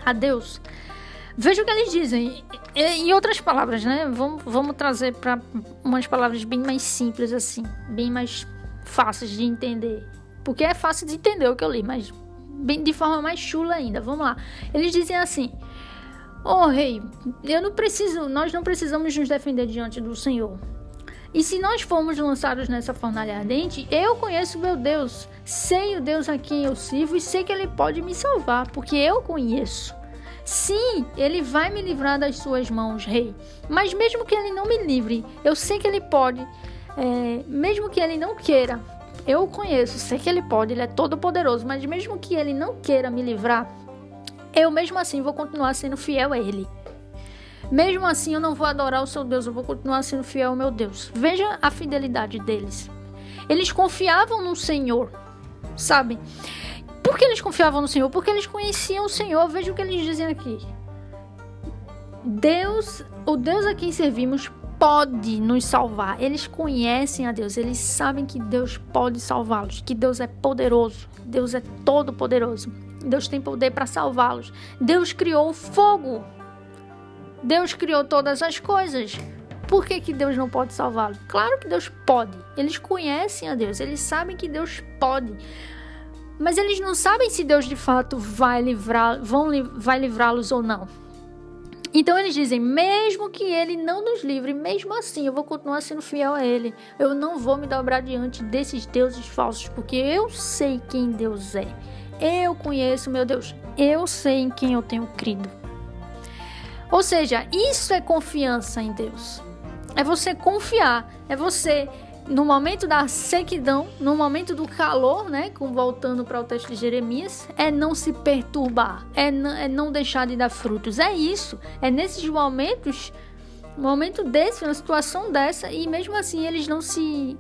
a Deus. Veja o que eles dizem. Em outras palavras, né? Vamos, vamos trazer para umas palavras bem mais simples, assim, bem mais fáceis de entender. Porque é fácil de entender o que eu li, mas bem de forma mais chula ainda. Vamos lá. Eles dizem assim: Oh, rei, eu não preciso, nós não precisamos nos defender diante do Senhor. E se nós formos lançados nessa fornalha ardente, eu conheço meu Deus, sei o Deus a quem eu sirvo e sei que ele pode me salvar, porque eu conheço. Sim, ele vai me livrar das suas mãos, rei. Mas mesmo que ele não me livre, eu sei que ele pode. É, mesmo que ele não queira, eu o conheço, sei que ele pode, ele é todo poderoso. Mas mesmo que ele não queira me livrar, eu mesmo assim vou continuar sendo fiel a ele. Mesmo assim, eu não vou adorar o seu Deus, eu vou continuar sendo fiel ao meu Deus. Veja a fidelidade deles. Eles confiavam no Senhor, sabe? Por que eles confiavam no Senhor? Porque eles conheciam o Senhor. Veja o que eles dizem aqui. Deus, o Deus a quem servimos, pode nos salvar. Eles conhecem a Deus, eles sabem que Deus pode salvá-los, que Deus é poderoso, Deus é todo poderoso. Deus tem poder para salvá-los. Deus criou o fogo Deus criou todas as coisas. Por que, que Deus não pode salvá-lo? Claro que Deus pode. Eles conhecem a Deus, eles sabem que Deus pode. Mas eles não sabem se Deus de fato vai livrar, vão, vai livrá-los ou não. Então eles dizem: mesmo que ele não nos livre, mesmo assim eu vou continuar sendo fiel a ele. Eu não vou me dobrar diante desses deuses falsos, porque eu sei quem Deus é. Eu conheço meu Deus. Eu sei em quem eu tenho crido. Ou seja, isso é confiança em Deus. É você confiar, é você no momento da sequidão, no momento do calor, né, voltando para o texto de Jeremias, é não se perturbar, é não, é não deixar de dar frutos. É isso. É nesses momentos, momento desse, uma situação dessa, e mesmo assim eles não se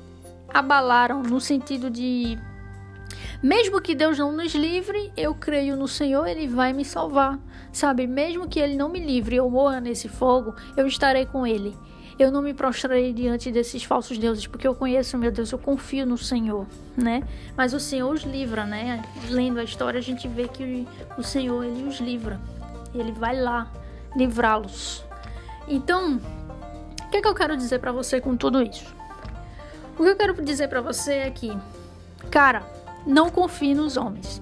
abalaram no sentido de mesmo que Deus não nos livre, eu creio no Senhor, Ele vai me salvar. Sabe, mesmo que Ele não me livre, eu morra nesse fogo, eu estarei com Ele. Eu não me prostrarei diante desses falsos deuses, porque eu conheço, meu Deus, eu confio no Senhor, né? Mas o Senhor os livra, né? Lendo a história, a gente vê que o Senhor, Ele os livra. Ele vai lá livrá-los. Então, o que, é que eu quero dizer para você com tudo isso? O que eu quero dizer para você é que, cara, não confie nos homens.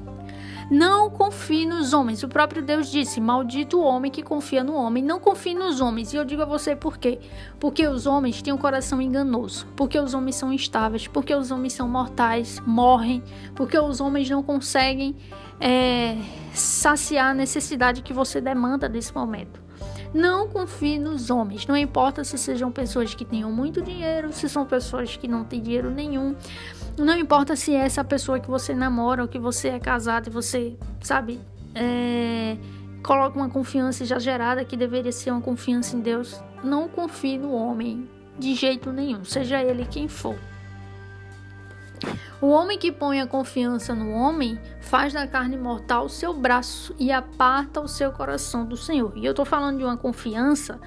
Não confie nos homens. O próprio Deus disse: Maldito o homem que confia no homem. Não confie nos homens. E eu digo a você por quê? Porque os homens têm um coração enganoso. Porque os homens são instáveis. Porque os homens são mortais, morrem. Porque os homens não conseguem é, saciar a necessidade que você demanda nesse momento. Não confie nos homens, não importa se sejam pessoas que tenham muito dinheiro, se são pessoas que não têm dinheiro nenhum. Não importa se é essa pessoa que você namora ou que você é casado e você, sabe, é, coloca uma confiança exagerada que deveria ser uma confiança em Deus. Não confie no homem de jeito nenhum, seja ele quem for. O homem que põe a confiança no homem faz da carne mortal o seu braço e aparta o seu coração do Senhor. E eu estou falando de uma confiança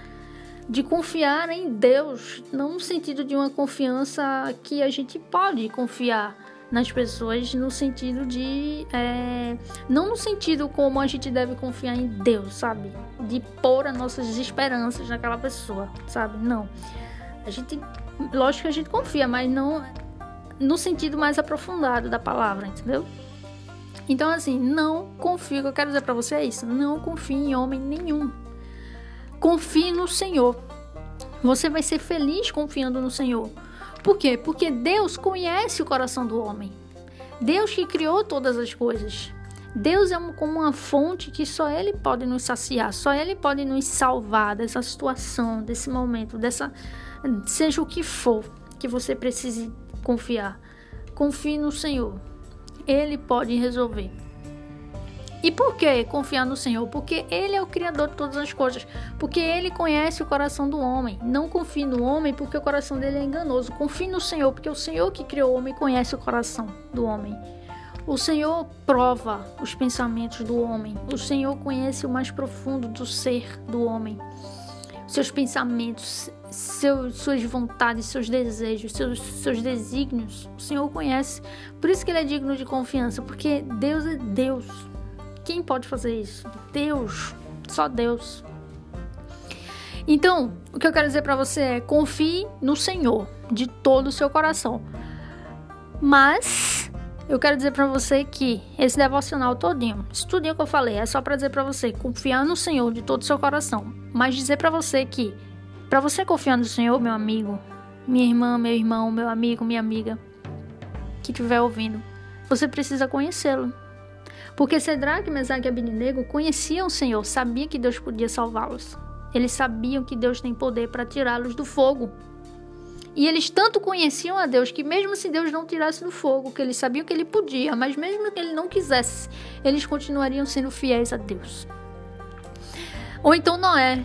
de confiar em Deus, não no sentido de uma confiança que a gente pode confiar nas pessoas, no sentido de. É, não no sentido como a gente deve confiar em Deus, sabe? De pôr as nossas esperanças naquela pessoa, sabe? Não. A gente. Lógico que a gente confia, mas não no sentido mais aprofundado da palavra, entendeu? Então, assim, não confio. O que eu quero dizer pra você é isso: não confie em homem nenhum Confie no Senhor. Você vai ser feliz confiando no Senhor. Por quê? Porque Deus conhece o coração do homem. Deus que criou todas as coisas. Deus é como uma fonte que só Ele pode nos saciar, só Ele pode nos salvar dessa situação, desse momento, dessa. Seja o que for que você precise confiar. Confie no Senhor. Ele pode resolver. E por que confiar no Senhor? Porque Ele é o Criador de todas as coisas. Porque Ele conhece o coração do homem. Não confie no homem porque o coração dele é enganoso. Confie no Senhor porque o Senhor que criou o homem conhece o coração do homem. O Senhor prova os pensamentos do homem. O Senhor conhece o mais profundo do ser do homem. Seus pensamentos, seus, suas vontades, seus desejos, seus, seus desígnios. O Senhor conhece. Por isso que ele é digno de confiança, porque Deus é Deus. Quem pode fazer isso? Deus. Só Deus. Então, o que eu quero dizer para você é: confie no Senhor de todo o seu coração. Mas eu quero dizer para você que esse devocional todinho, isso tudinho que eu falei, é só para dizer para você confiar no Senhor de todo o seu coração. Mas dizer para você que para você confiar no Senhor, meu amigo, minha irmã, meu irmão, meu amigo, minha amiga que estiver ouvindo, você precisa conhecê-lo. Porque Cedraque, Mesaque e Abednego conheciam o Senhor, sabiam que Deus podia salvá-los. Eles sabiam que Deus tem poder para tirá-los do fogo. E eles tanto conheciam a Deus que, mesmo se Deus não tirasse do fogo, que eles sabiam que ele podia, mas mesmo que ele não quisesse, eles continuariam sendo fiéis a Deus. Ou então Noé,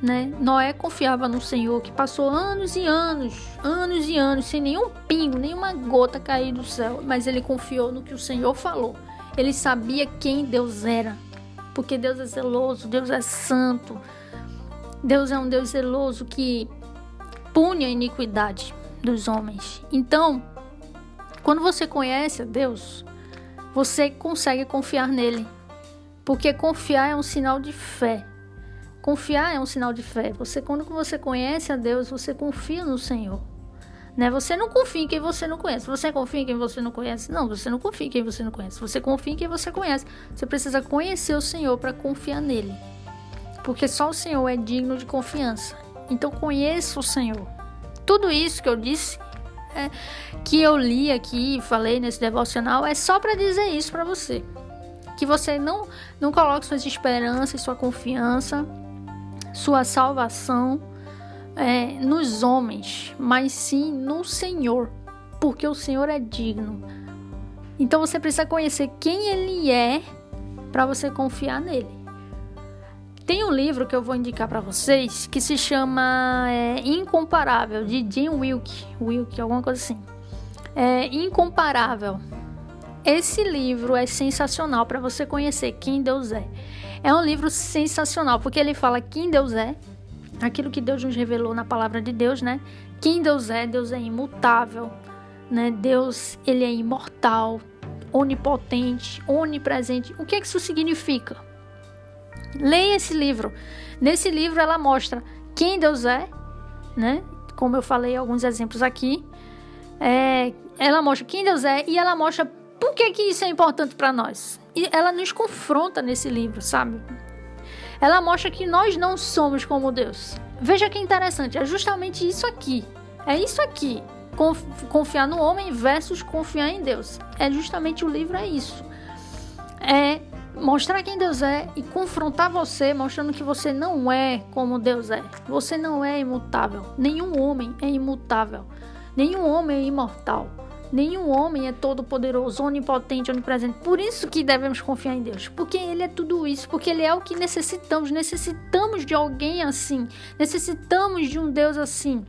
né? Noé confiava no Senhor, que passou anos e anos, anos e anos, sem nenhum pingo, nenhuma gota cair do céu, mas ele confiou no que o Senhor falou. Ele sabia quem Deus era, porque Deus é zeloso, Deus é santo. Deus é um Deus zeloso que pune a iniquidade dos homens. Então, quando você conhece a Deus, você consegue confiar nele. Porque confiar é um sinal de fé. Confiar é um sinal de fé. Você quando você conhece a Deus, você confia no Senhor. Né? Você não confia em quem você não conhece. Você confia em quem você não conhece? Não, você não confia em quem você não conhece. Você confia em quem você conhece. Você precisa conhecer o Senhor para confiar nele. Porque só o Senhor é digno de confiança. Então conheça o Senhor. Tudo isso que eu disse, é, que eu li aqui, falei nesse devocional, é só para dizer isso para você. Que você não, não coloque suas esperanças, sua confiança, sua salvação é, nos homens, mas sim no Senhor, porque o Senhor é digno. Então você precisa conhecer quem Ele é para você confiar nele. Tem um livro que eu vou indicar para vocês que se chama é, Incomparável, de Jim Wilk, Wilk, alguma coisa assim. É Incomparável. Esse livro é sensacional para você conhecer quem Deus é. É um livro sensacional porque ele fala quem Deus é, aquilo que Deus nos revelou na palavra de Deus, né? Quem Deus é, Deus é imutável, né? Deus, ele é imortal, onipotente, onipresente. O que é que isso significa? Leia esse livro. Nesse livro ela mostra quem Deus é, né? Como eu falei alguns exemplos aqui. É, ela mostra quem Deus é e ela mostra por que, que isso é importante para nós. E ela nos confronta nesse livro, sabe? Ela mostra que nós não somos como Deus. Veja que interessante, é justamente isso aqui. É isso aqui. Confiar no homem versus confiar em Deus. É justamente o livro, é isso. É mostrar quem Deus é e confrontar você, mostrando que você não é como Deus é. Você não é imutável. Nenhum homem é imutável. Nenhum homem é imortal. Nenhum homem é todo poderoso, onipotente, onipresente. Por isso que devemos confiar em Deus, porque ele é tudo isso, porque ele é o que necessitamos. Necessitamos de alguém assim. Necessitamos de um Deus assim.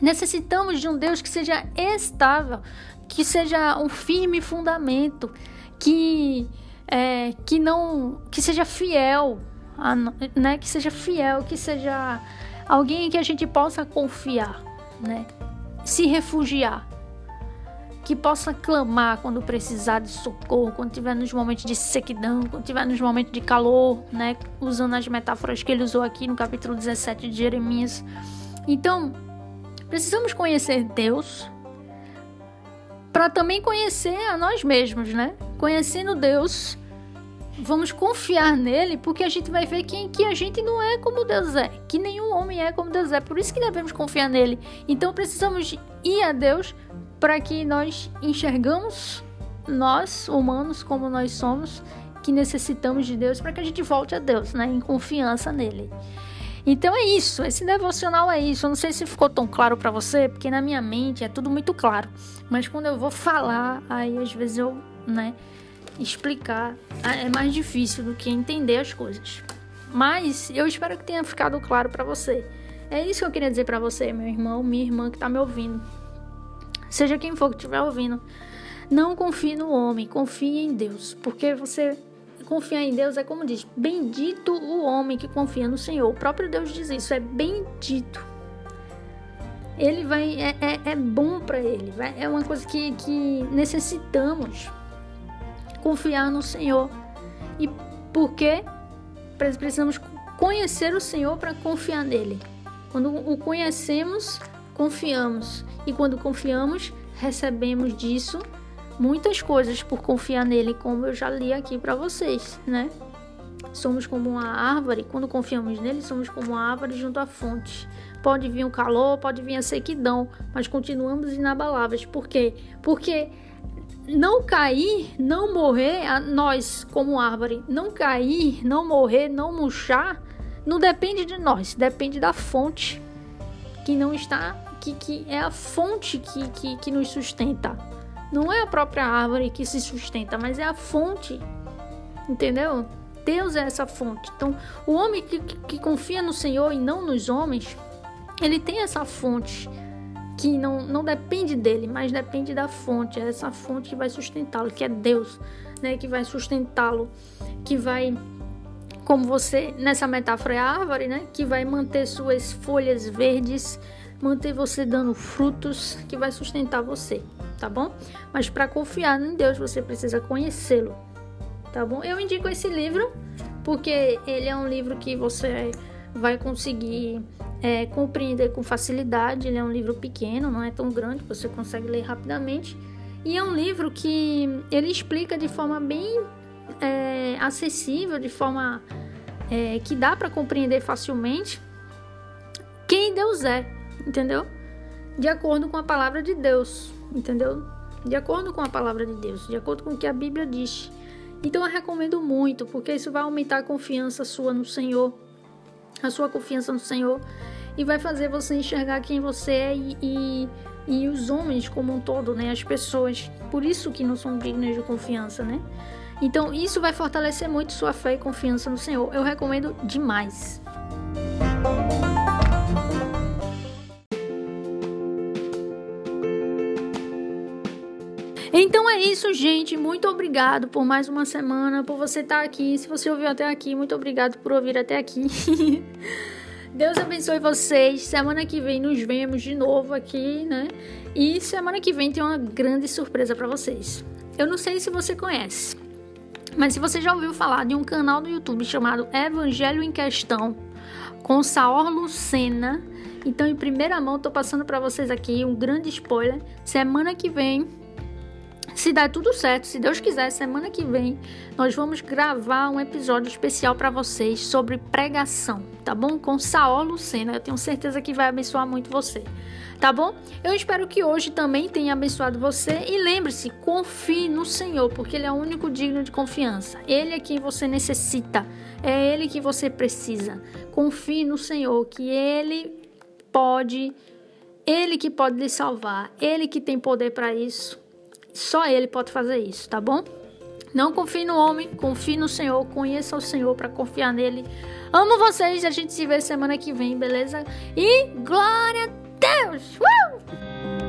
Necessitamos de um Deus que seja estável, que seja um firme fundamento, que é, que não que seja fiel, a, né? Que seja fiel, que seja alguém que a gente possa confiar, né? Se refugiar, que possa clamar quando precisar de socorro, quando tiver nos momentos de sequidão, quando tiver nos momentos de calor, né? Usando as metáforas que ele usou aqui no capítulo 17 de Jeremias. Então, precisamos conhecer Deus para também conhecer a nós mesmos, né? Conhecendo Deus, vamos confiar nele, porque a gente vai ver que, que a gente não é como Deus é, que nenhum homem é como Deus é. Por isso que devemos confiar nele. Então precisamos ir a Deus para que nós enxergamos nós, humanos, como nós somos, que necessitamos de Deus, para que a gente volte a Deus, né? Em confiança nele. Então é isso, esse devocional é isso. Eu não sei se ficou tão claro para você, porque na minha mente é tudo muito claro. Mas quando eu vou falar, aí às vezes eu, né, explicar é mais difícil do que entender as coisas. Mas eu espero que tenha ficado claro para você. É isso que eu queria dizer para você, meu irmão, minha irmã que tá me ouvindo. Seja quem for que estiver ouvindo. Não confie no homem, confie em Deus, porque você confiar em Deus é como diz: bendito o homem que confia no Senhor. O próprio Deus diz isso, é bendito. Ele vai, é, é, é bom para ele, vai, é uma coisa que, que necessitamos confiar no Senhor. E por quê? Precisamos conhecer o Senhor para confiar nele. Quando o conhecemos, confiamos. E quando confiamos, recebemos disso muitas coisas por confiar nele, como eu já li aqui para vocês, né? Somos como uma árvore, quando confiamos nele, somos como uma árvore junto à fonte. Pode vir o calor, pode vir a sequidão, mas continuamos inabaláveis. Por quê? Porque não cair, não morrer, nós como árvore, não cair, não morrer, não murchar, não depende de nós, depende da fonte que não está, que, que é a fonte que, que, que nos sustenta. Não é a própria árvore que se sustenta, mas é a fonte. Entendeu? Deus é essa fonte. Então, o homem que, que, confia no Senhor e não nos homens, ele tem essa fonte que não, não depende dele, mas depende da fonte. É essa fonte que vai sustentá-lo, que é Deus, né? Que vai sustentá-lo, que vai, como você, nessa metáfora é a árvore, né? Que vai manter suas folhas verdes, manter você dando frutos, que vai sustentar você tá bom? Mas para confiar em Deus, você precisa conhecê-lo, tá bom? Eu indico esse livro porque ele é um livro que você vai conseguir é, compreender com facilidade. Ele é um livro pequeno, não é tão grande, você consegue ler rapidamente. E é um livro que ele explica de forma bem é, acessível, de forma é, que dá para compreender facilmente quem Deus é, entendeu? De acordo com a palavra de Deus entendeu? De acordo com a palavra de Deus, de acordo com o que a Bíblia diz. Então eu recomendo muito, porque isso vai aumentar a confiança sua no Senhor, a sua confiança no Senhor, e vai fazer você enxergar quem você é e, e, e os homens como um todo, né? As pessoas. Por isso que não são dignas de confiança, né? Então isso vai fortalecer muito sua fé e confiança no Senhor. Eu recomendo demais. É isso, gente. Muito obrigado por mais uma semana, por você estar aqui. Se você ouviu até aqui, muito obrigado por ouvir até aqui. Deus abençoe vocês. Semana que vem nos vemos de novo aqui, né? E semana que vem tem uma grande surpresa para vocês. Eu não sei se você conhece, mas se você já ouviu falar de um canal do YouTube chamado Evangelho em Questão com Saor Lucena, então em primeira mão tô passando para vocês aqui um grande spoiler. Semana que vem se der tudo certo, se Deus quiser, semana que vem nós vamos gravar um episódio especial para vocês sobre pregação, tá bom? Com Saul Lucena. Eu tenho certeza que vai abençoar muito você, tá bom? Eu espero que hoje também tenha abençoado você e lembre-se, confie no Senhor, porque Ele é o único digno de confiança. Ele é quem você necessita, é Ele que você precisa. Confie no Senhor, que Ele pode, Ele que pode lhe salvar, Ele que tem poder para isso. Só Ele pode fazer isso, tá bom? Não confie no homem, confie no Senhor, conheça o Senhor para confiar nele. Amo vocês, a gente se vê semana que vem, beleza? E glória a Deus! Uh!